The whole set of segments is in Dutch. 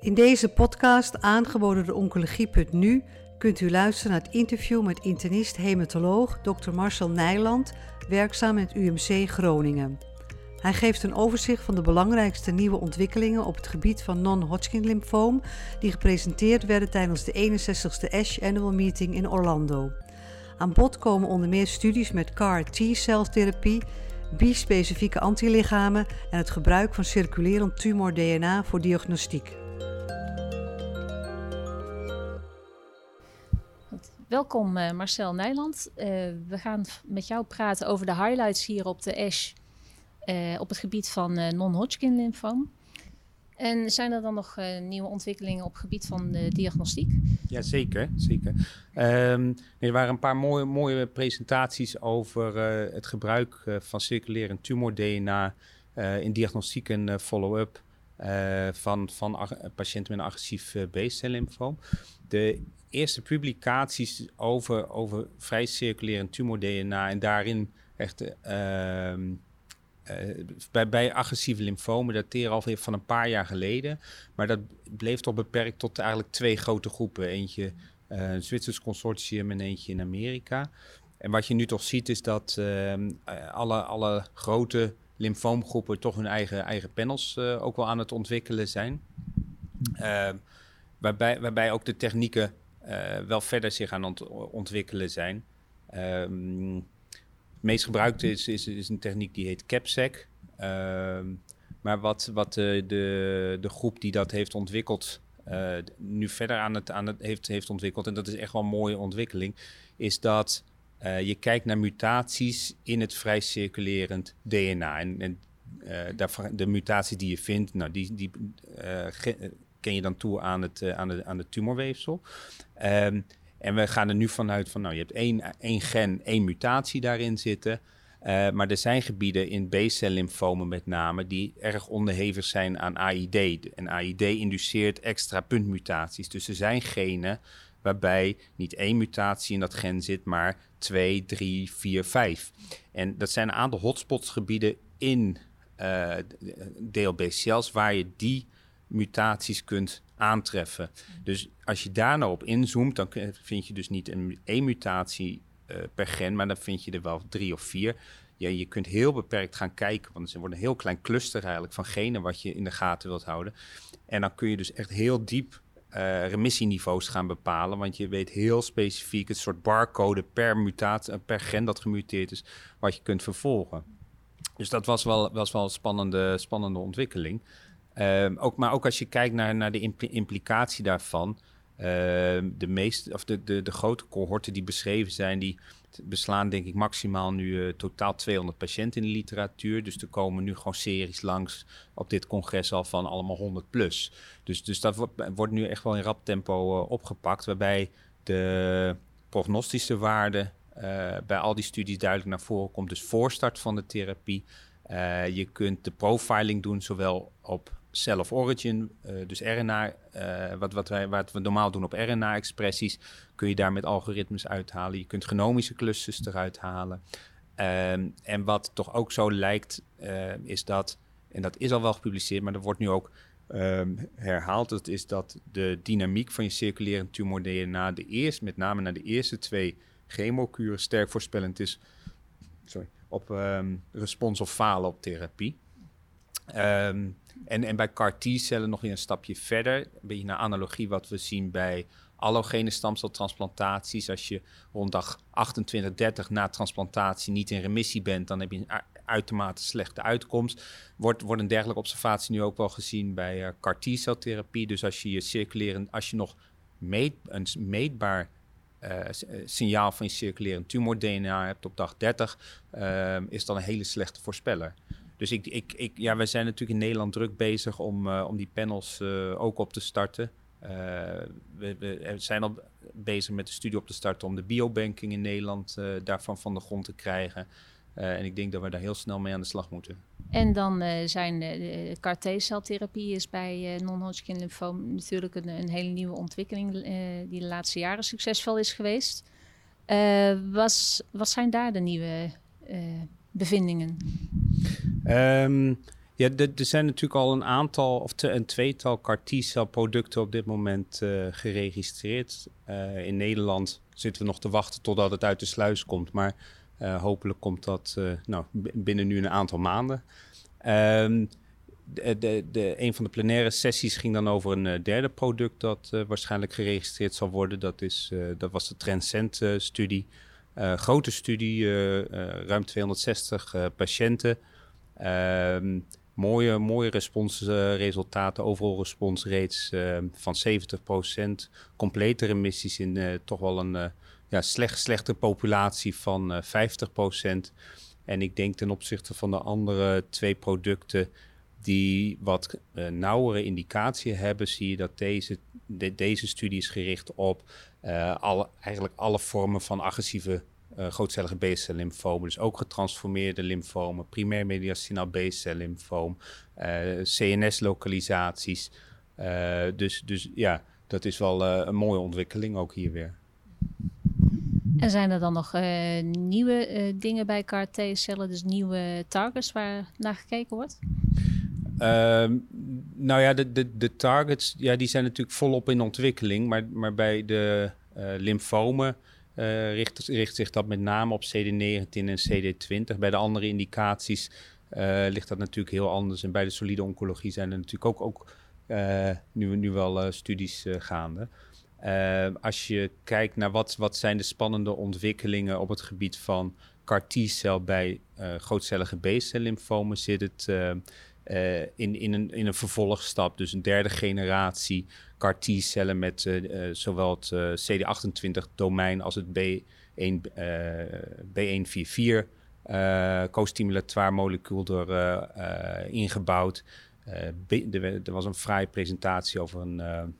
In deze podcast, aangeboden door Oncologie.nu, kunt u luisteren naar het interview met internist-hematoloog Dr. Marcel Nijland, werkzaam in het UMC Groningen. Hij geeft een overzicht van de belangrijkste nieuwe ontwikkelingen op het gebied van non-Hodgkin lymfoom, die gepresenteerd werden tijdens de 61ste ASH Annual Meeting in Orlando. Aan bod komen onder meer studies met CAR T-celtherapie, bispecifieke antilichamen en het gebruik van circulerend tumor-DNA voor diagnostiek. Welkom uh, Marcel Nijland. Uh, we gaan met jou praten over de highlights hier op de ASH uh, op het gebied van non-Hodgkin lymfoom. En zijn er dan nog nieuwe ontwikkelingen op het gebied van de diagnostiek? Ja, zeker. zeker. Um, er waren een paar mooie, mooie presentaties over het gebruik van circulerend tumor-DNA in diagnostiek en follow-up van, van patiënten met een agressief B-cel lymfoom. De eerste publicaties over, over vrij circulerend tumor-DNA en daarin echt uh, bij, bij agressieve lymfomen dateren alweer van een paar jaar geleden. Maar dat bleef toch beperkt tot eigenlijk twee grote groepen. Eentje uh, een Zwitsers consortium en eentje in Amerika. En wat je nu toch ziet is dat ehm, alle, alle grote lymfoomgroepen toch hun eigen, eigen panels ook wel aan het ontwikkelen zijn. Ehm, waarbij, waarbij ook de technieken wel verder zich aan ont ontwikkelen zijn. Um, het meest gebruikte is, is, is, een techniek die heet CapSec. Um, maar wat, wat de, de, de, groep die dat heeft ontwikkeld, uh, nu verder aan het, aan het heeft, heeft ontwikkeld, en dat is echt wel een mooie ontwikkeling, is dat je kijkt naar mutaties in het vrij circulerend DNA. En, en de mutaties die je vindt, nou, die, die ken je dan toe aan het, aan de, aan de tumorweefsel. Um, en we gaan er nu vanuit van, nou, je hebt één, één gen, één mutatie daarin zitten. Uh, maar er zijn gebieden in B-cel lymfomen met name die erg onderhevig zijn aan AID. En AID induceert extra puntmutaties. Dus er zijn genen waarbij niet één mutatie in dat gen zit, maar twee, drie, vier, vijf. En dat zijn een aantal hotspotsgebieden in eh, DLB-cells waar je die mutaties kunt aantreffen. Dus als je daar nou op inzoomt, dan vind je dus niet een één mutatie uh, per gen, maar dan vind je er wel drie of vier. Ja, je kunt heel beperkt gaan kijken, want er wordt een heel klein cluster eigenlijk van genen wat je in de gaten wilt houden. En dan kun je dus echt heel diep uh, remissieniveaus gaan bepalen, want je weet heel specifiek het soort barcode per mutatie, per gen dat gemuteerd is, wat je kunt vervolgen. Dus dat was wel, was wel een spannende, spannende ontwikkeling. Um, ook, maar ook als je kijkt naar, naar de implicatie daarvan. Uh, de, meeste, of de, de, de grote cohorten die beschreven zijn, die beslaan denk ik maximaal nu uh, totaal 200 patiënten in de literatuur. Dus er komen nu gewoon series langs op dit congres al van allemaal 100 plus. Dus, dus dat wordt, nu echt wel in rap tempo uh, opgepakt, waarbij de prognostische waarde bij al die studies duidelijk naar voren komt. Dus voorstart van de therapie. je kunt de profiling doen, zowel op cell of origin, uh, dus RNA, uh, wat, wat, wij, wat we normaal doen op RNA-expressies, kun je daar met algoritmes uithalen. Je kunt genomische clusters eruit halen. Um, en wat toch ook zo lijkt, uh, is dat, en dat is al wel gepubliceerd, maar dat wordt nu ook um, herhaald, dat is dat de dynamiek van je circulerend tumor-DNA, de eerste, met name naar de eerste twee chemokuren, sterk voorspellend is sorry, op um, respons of falen op therapie. Um, en, en bij CAR T-cellen nog weer een stapje verder. Een beetje naar analogie wat we zien bij allogene stamceltransplantaties. Als je rond dag 28, 30 na transplantatie niet in remissie bent, dan heb je een uitermate slechte uitkomst. Wordt, een dergelijke observatie nu ook wel gezien bij uh, CAR T-celtherapie. Dus als je je circulerend, als je nog een meetbaar uh, signaal van je circulerend tumor-DNA hebt op dag 30, uh, is dan een hele slechte voorspeller. Dus ik, ik, ik, ja, wij zijn natuurlijk in Nederland druk bezig om, uh, om die panels uh, ook op te starten. Uh, we, we, zijn al bezig met de studie op te starten om de biobanking in Nederland daarvan van de grond te krijgen. en ik denk dat we daar heel snel mee aan de slag moeten. En dan zijn de CAR T-celtherapie is bij non-Hodgkin lymfoom natuurlijk een, een, hele nieuwe ontwikkeling die de laatste jaren succesvol is geweest. wat zijn daar de nieuwe bevindingen? Um, Ja, er zijn natuurlijk al een aantal of een tweetal CAR producten op dit moment uh, geregistreerd. Uh, in Nederland zitten we nog te wachten totdat het uit de sluis komt. Maar uh, hopelijk komt dat nou, binnen nu een aantal maanden. Um, de, de, de, een van de plenaire sessies ging dan over een derde product dat waarschijnlijk geregistreerd zal worden. Dat, is, dat was de Transcend-studie. grote studie, ruim 260 patiënten. Um, mooie, mooie responsresultaten. overal respons rates uh, van 70%. Complete remissies in uh, toch wel een uh, ja, slecht, slechte populatie van 50%. En ik denk ten opzichte van de andere twee producten die wat nauwere indicatie hebben, zie je dat deze, de, deze studie is gericht op alle, eigenlijk alle vormen van agressieve uh, grootcellige B-cel lymfoom, dus ook getransformeerde lymfomen, primair mediastinaal B-cel lymfoom, uh, eh, CNS-lokalisaties. Uh, eh, dus, dus ja, dat is wel een mooie ontwikkeling ook hier weer. En zijn er dan nog nieuwe dingen bij CAR-T-cellen, dus nieuwe targets waar naar gekeken wordt? Ehm, nou ja, de, de, de targets ja, die zijn natuurlijk volop in ontwikkeling, maar, maar bij de lymfomen uh, richt, richt, zich dat met name op CD19 en CD20. Bij de andere indicaties uh, ligt dat natuurlijk heel anders. En bij de solide oncologie zijn er natuurlijk ook, ook uh, nu, nu wel studies gaande. als je kijkt naar wat, wat zijn de spannende ontwikkelingen op het gebied van CAR T-cel bij grootcellige B-cel lymfomen, zit het uh, in, in, een, in een vervolgstap, dus een derde generatie CAR T-cellen met uh, zowel het CD28-domein als het B1, B144 co-stimulatoire molecuul ingebouwd. er was een fraaie presentatie over een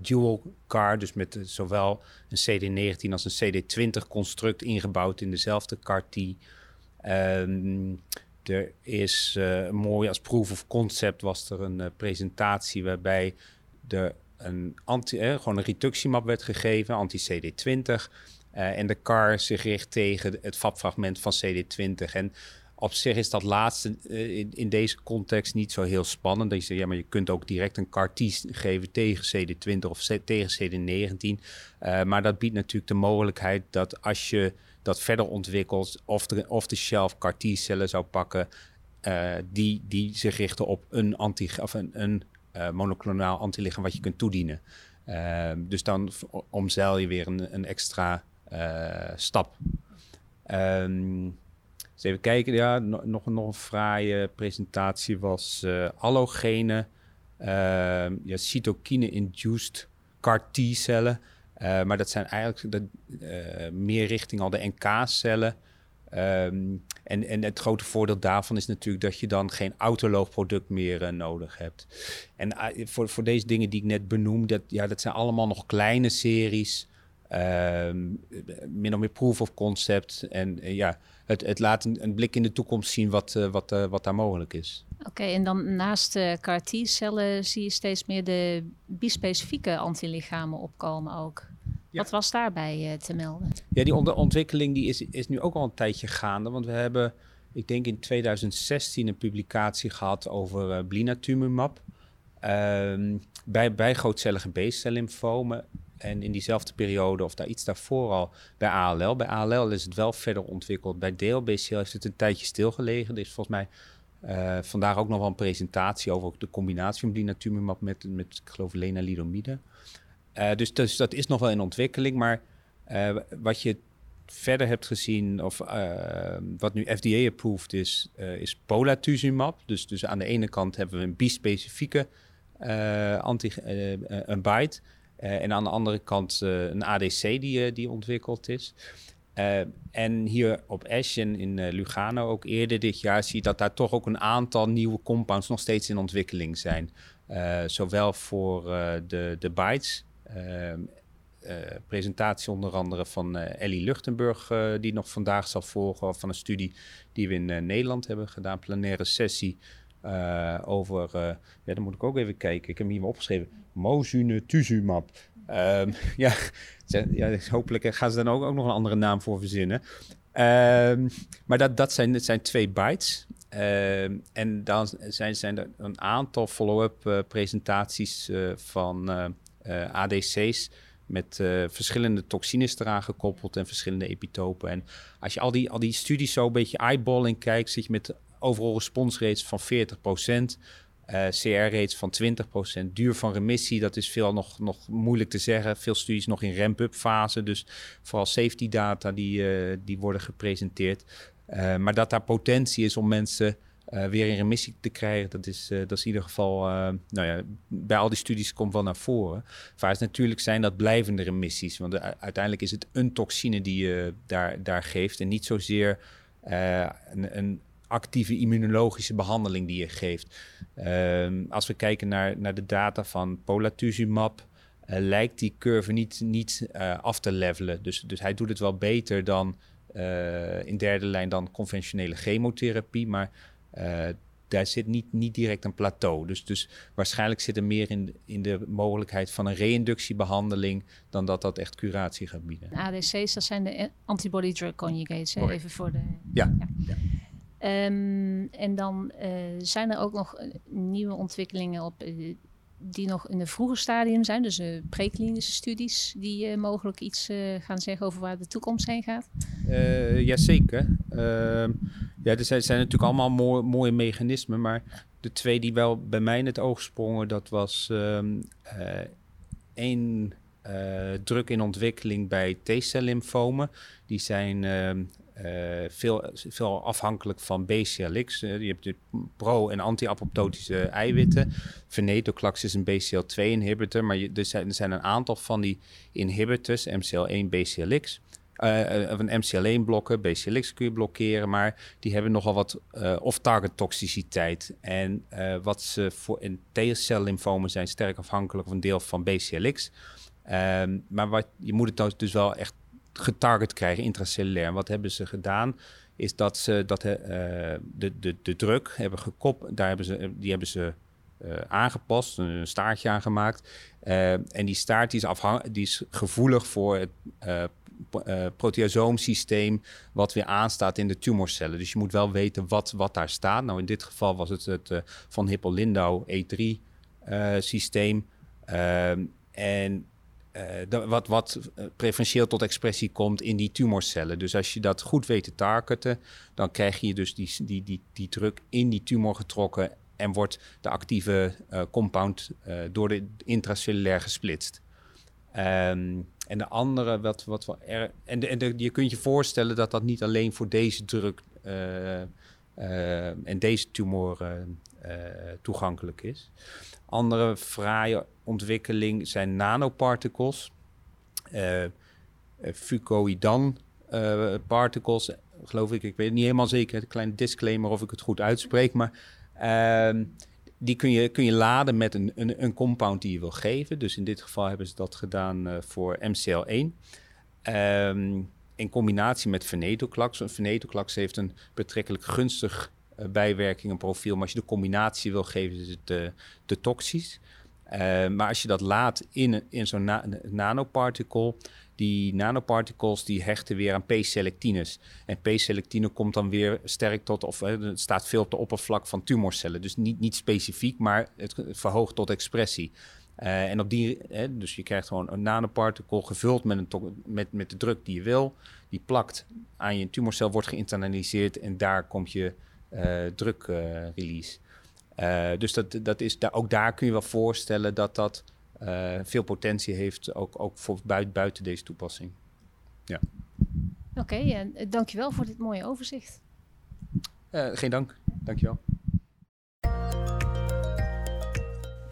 dual CAR, dus met zowel een CD19 als een CD20 construct ingebouwd in dezelfde CAR T. Um, er is uh, mooi als proof of concept was er een uh, presentatie waarbij er een anti, eh, gewoon een reductiemap werd gegeven, anti-CD20. Uh, en de CAR zich richt tegen het FAP-fragment van CD20. En op zich is dat laatste in, in, deze context niet zo heel spannend. Dat je zegt, ja, maar je kunt ook direct een CAR-T geven tegen CD20 of tegen CD19. maar dat biedt natuurlijk de mogelijkheid dat als je dat verder ontwikkelt of de, shelf CAR T-cellen zou pakken uh, die, die zich richten op een, anti, of een, een uh, monoclonaal antilichaam wat je kunt toedienen. Uh, dus dan omzeil je weer een, een extra stap. Um, even kijken, ja, nog, nog een fraaie presentatie was allogene, ehm, ja, cytokine-induced CAR T-cellen. Uh, maar dat zijn eigenlijk de, uh, meer richting al de NK-cellen. Um, en, en het grote voordeel daarvan is natuurlijk dat je dan geen autoloog product meer uh, nodig hebt. En voor, voor deze dingen die ik net benoem, dat, ja, dat zijn allemaal nog kleine series. Um, min of meer proof of concept. En ja, het, het laat een, een, blik in de toekomst zien wat, wat, wat daar mogelijk is. Oké, en dan naast de CAR T-cellen zie je steeds meer de bispecifieke antilichamen opkomen ook. Wat was daarbij te melden? Ja, die ontwikkeling die is, is nu ook al een tijdje gaande. Want we hebben, ik denk in 2016, een publicatie gehad over uh, blinatumumab. Um, bij, bij grootcellige B-cel lymfomen. En in diezelfde periode, of daar iets daarvoor al, bij ALL. Bij ALL is het wel verder ontwikkeld. Bij DLBCL heeft het een tijdje stilgelegen. Er is volgens mij uh, vandaag ook nog wel een presentatie over de combinatie van blinatumumab met, met ik geloof, lenalidomide. Uh, dus, dat is nog wel in ontwikkeling. Maar uh, wat je verder hebt gezien, of wat nu FDA-approved is, is polatuzumab. Dus, dus aan de ene kant hebben we een bispecifieke anti, een BITE. En aan de andere kant een ADC die, die ontwikkeld is. en hier op Ash en in Lugano ook eerder dit jaar zie je dat daar toch ook een aantal nieuwe compounds nog steeds in ontwikkeling zijn. zowel voor de, de BITES, uh, presentatie onder andere van Ellie Luchtenburg, die nog vandaag zal volgen, van een studie die we in Nederland hebben gedaan, plenaire sessie. Over, ja, dan moet ik ook even kijken. Ik heb hem hier opgeschreven. Mosunetuzumab. Um, ja, ja, hopelijk gaan ze dan ook, ook nog een andere naam voor verzinnen. Um, maar dat, dat, zijn, zijn twee bytes. Ehm, en dan zijn, zijn er een aantal follow-up uh, presentaties uh, van uh, ADC's met verschillende toxines eraan gekoppeld en verschillende epitopen. En als je al die, al die studies zo een beetje eyeballing kijkt, zit je met overal response rates van 40%. Uh, CR-rates van 20%, duur van remissie, dat is veel nog, nog moeilijk te zeggen. Veel studies nog in ramp-up fase, dus vooral safety data die, uh, die worden gepresenteerd. Uh, maar dat daar potentie is om mensen weer in remissie te krijgen, dat is, dat is in ieder geval, nou ja, bij al die studies komt wel naar voren. Vaak natuurlijk zijn dat blijvende remissies, want uiteindelijk is het een toxine die je daar, daar geeft en niet zozeer een, een actieve immunologische behandeling die je geeft. Um, als we kijken naar, naar de data van polatuzumab, uh, lijkt die curve niet, niet uh, af te levelen. Dus, dus hij doet het wel beter dan uh, in derde lijn dan conventionele chemotherapie, maar daar zit niet, niet direct een plateau. Dus, dus waarschijnlijk zit er meer in, in de mogelijkheid van een reinductiebehandeling dan dat dat echt curatie gaat bieden. ADC's, dat zijn de antibody drug conjugates, hè? even voor de... ja. ja. Um, en dan uh, zijn er ook nog eh, nieuwe ontwikkelingen op uh, die nog in een vroeger stadium zijn. Dus uh, preklinische studies die mogelijk iets gaan zeggen over waar de toekomst heen gaat. jazeker. Ehm, ja, er zijn, zijn, natuurlijk allemaal mooi, mooie mechanismen. Maar de twee die wel bij mij in het oog sprongen, dat was um, één druk in ontwikkeling bij T-cel lymfomen. Die zijn veel, veel afhankelijk van BCLX. Uh, je hebt de pro- en anti-apoptotische eiwitten. Venetoclax is een BCL2-inhibitor, maar er, zijn, er zijn een aantal van die inhibitors, MCL1, BCLX. Uh, of een MCL1-blokken, BCLX kun je blokkeren, maar die hebben nogal wat off-target toxiciteit. En wat ze voor in T-cel lymfomen zijn sterk afhankelijk van deel van BCLX. Ehm, maar wat, je moet het dus wel echt getarget krijgen intracellulair. wat hebben ze gedaan? Is dat ze dat, uh, de, de, de druk hebben gekoppeld, daar hebben ze, die hebben ze uh, aangepast, een staartje aangemaakt. Uh, en die staart die is, afhang die is gevoelig voor het uh, proteasoomsysteem wat weer aanstaat in de tumorcellen. Dus je moet wel weten wat, wat daar staat. Nou, in dit geval was het het van Hippo-Lindau E3 systeem. Ehm, en uh, wat, wat eh, preferentieel tot expressie komt in die tumorcellen. Dus als je dat goed weet te targeten, dan krijg je dus die, die, die, die druk in die tumor getrokken en wordt de actieve uh, compound door de intracellulair gesplitst. Um, en de andere, wat, wat en, de, en de, je kunt je voorstellen dat dat niet alleen voor deze druk en deze tumor toegankelijk is. Andere fraaie ontwikkeling zijn nanoparticles. Uh, fucoidan uh, particles, geloof ik. Ik weet niet helemaal zeker. Een kleine disclaimer of ik het goed uitspreek. Maar uh, die kun je, kun je laden met een, een, een, compound die je wil geven. Dus in dit geval hebben ze dat gedaan voor MCL1. Um, ehm, in combinatie met venetoclax. Venetoclax heeft een betrekkelijk gunstig bijwerkingenprofiel. Maar als je de combinatie wil geven, is het uh, te toxisch. Uh, maar als je dat laat in, in zo'n na nanoparticle, die nanoparticles die hechten weer aan P-selectines. En P-selectine komt dan weer sterk tot, of het staat veel op de oppervlak van tumorcellen. Dus niet, niet specifiek, maar het verhoogt tot expressie. Uh, en op die, dus je krijgt gewoon een nanoparticle gevuld met, een met, met de druk die je wil. Die plakt aan je tumorcel, wordt geïnternaliseerd en daar komt je drukrelease. Uh, dus dat, dat is, daar, ook daar kun je wel voorstellen dat dat uh, veel potentie heeft, ook, ook voor buiten, buiten deze toepassing. Ja. Oké, okay, en dankjewel voor dit mooie overzicht. geen dank, dankjewel.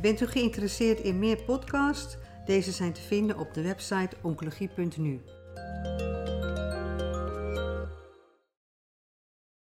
Bent u geïnteresseerd in meer podcasts? Deze zijn te vinden op de website oncologie.nu.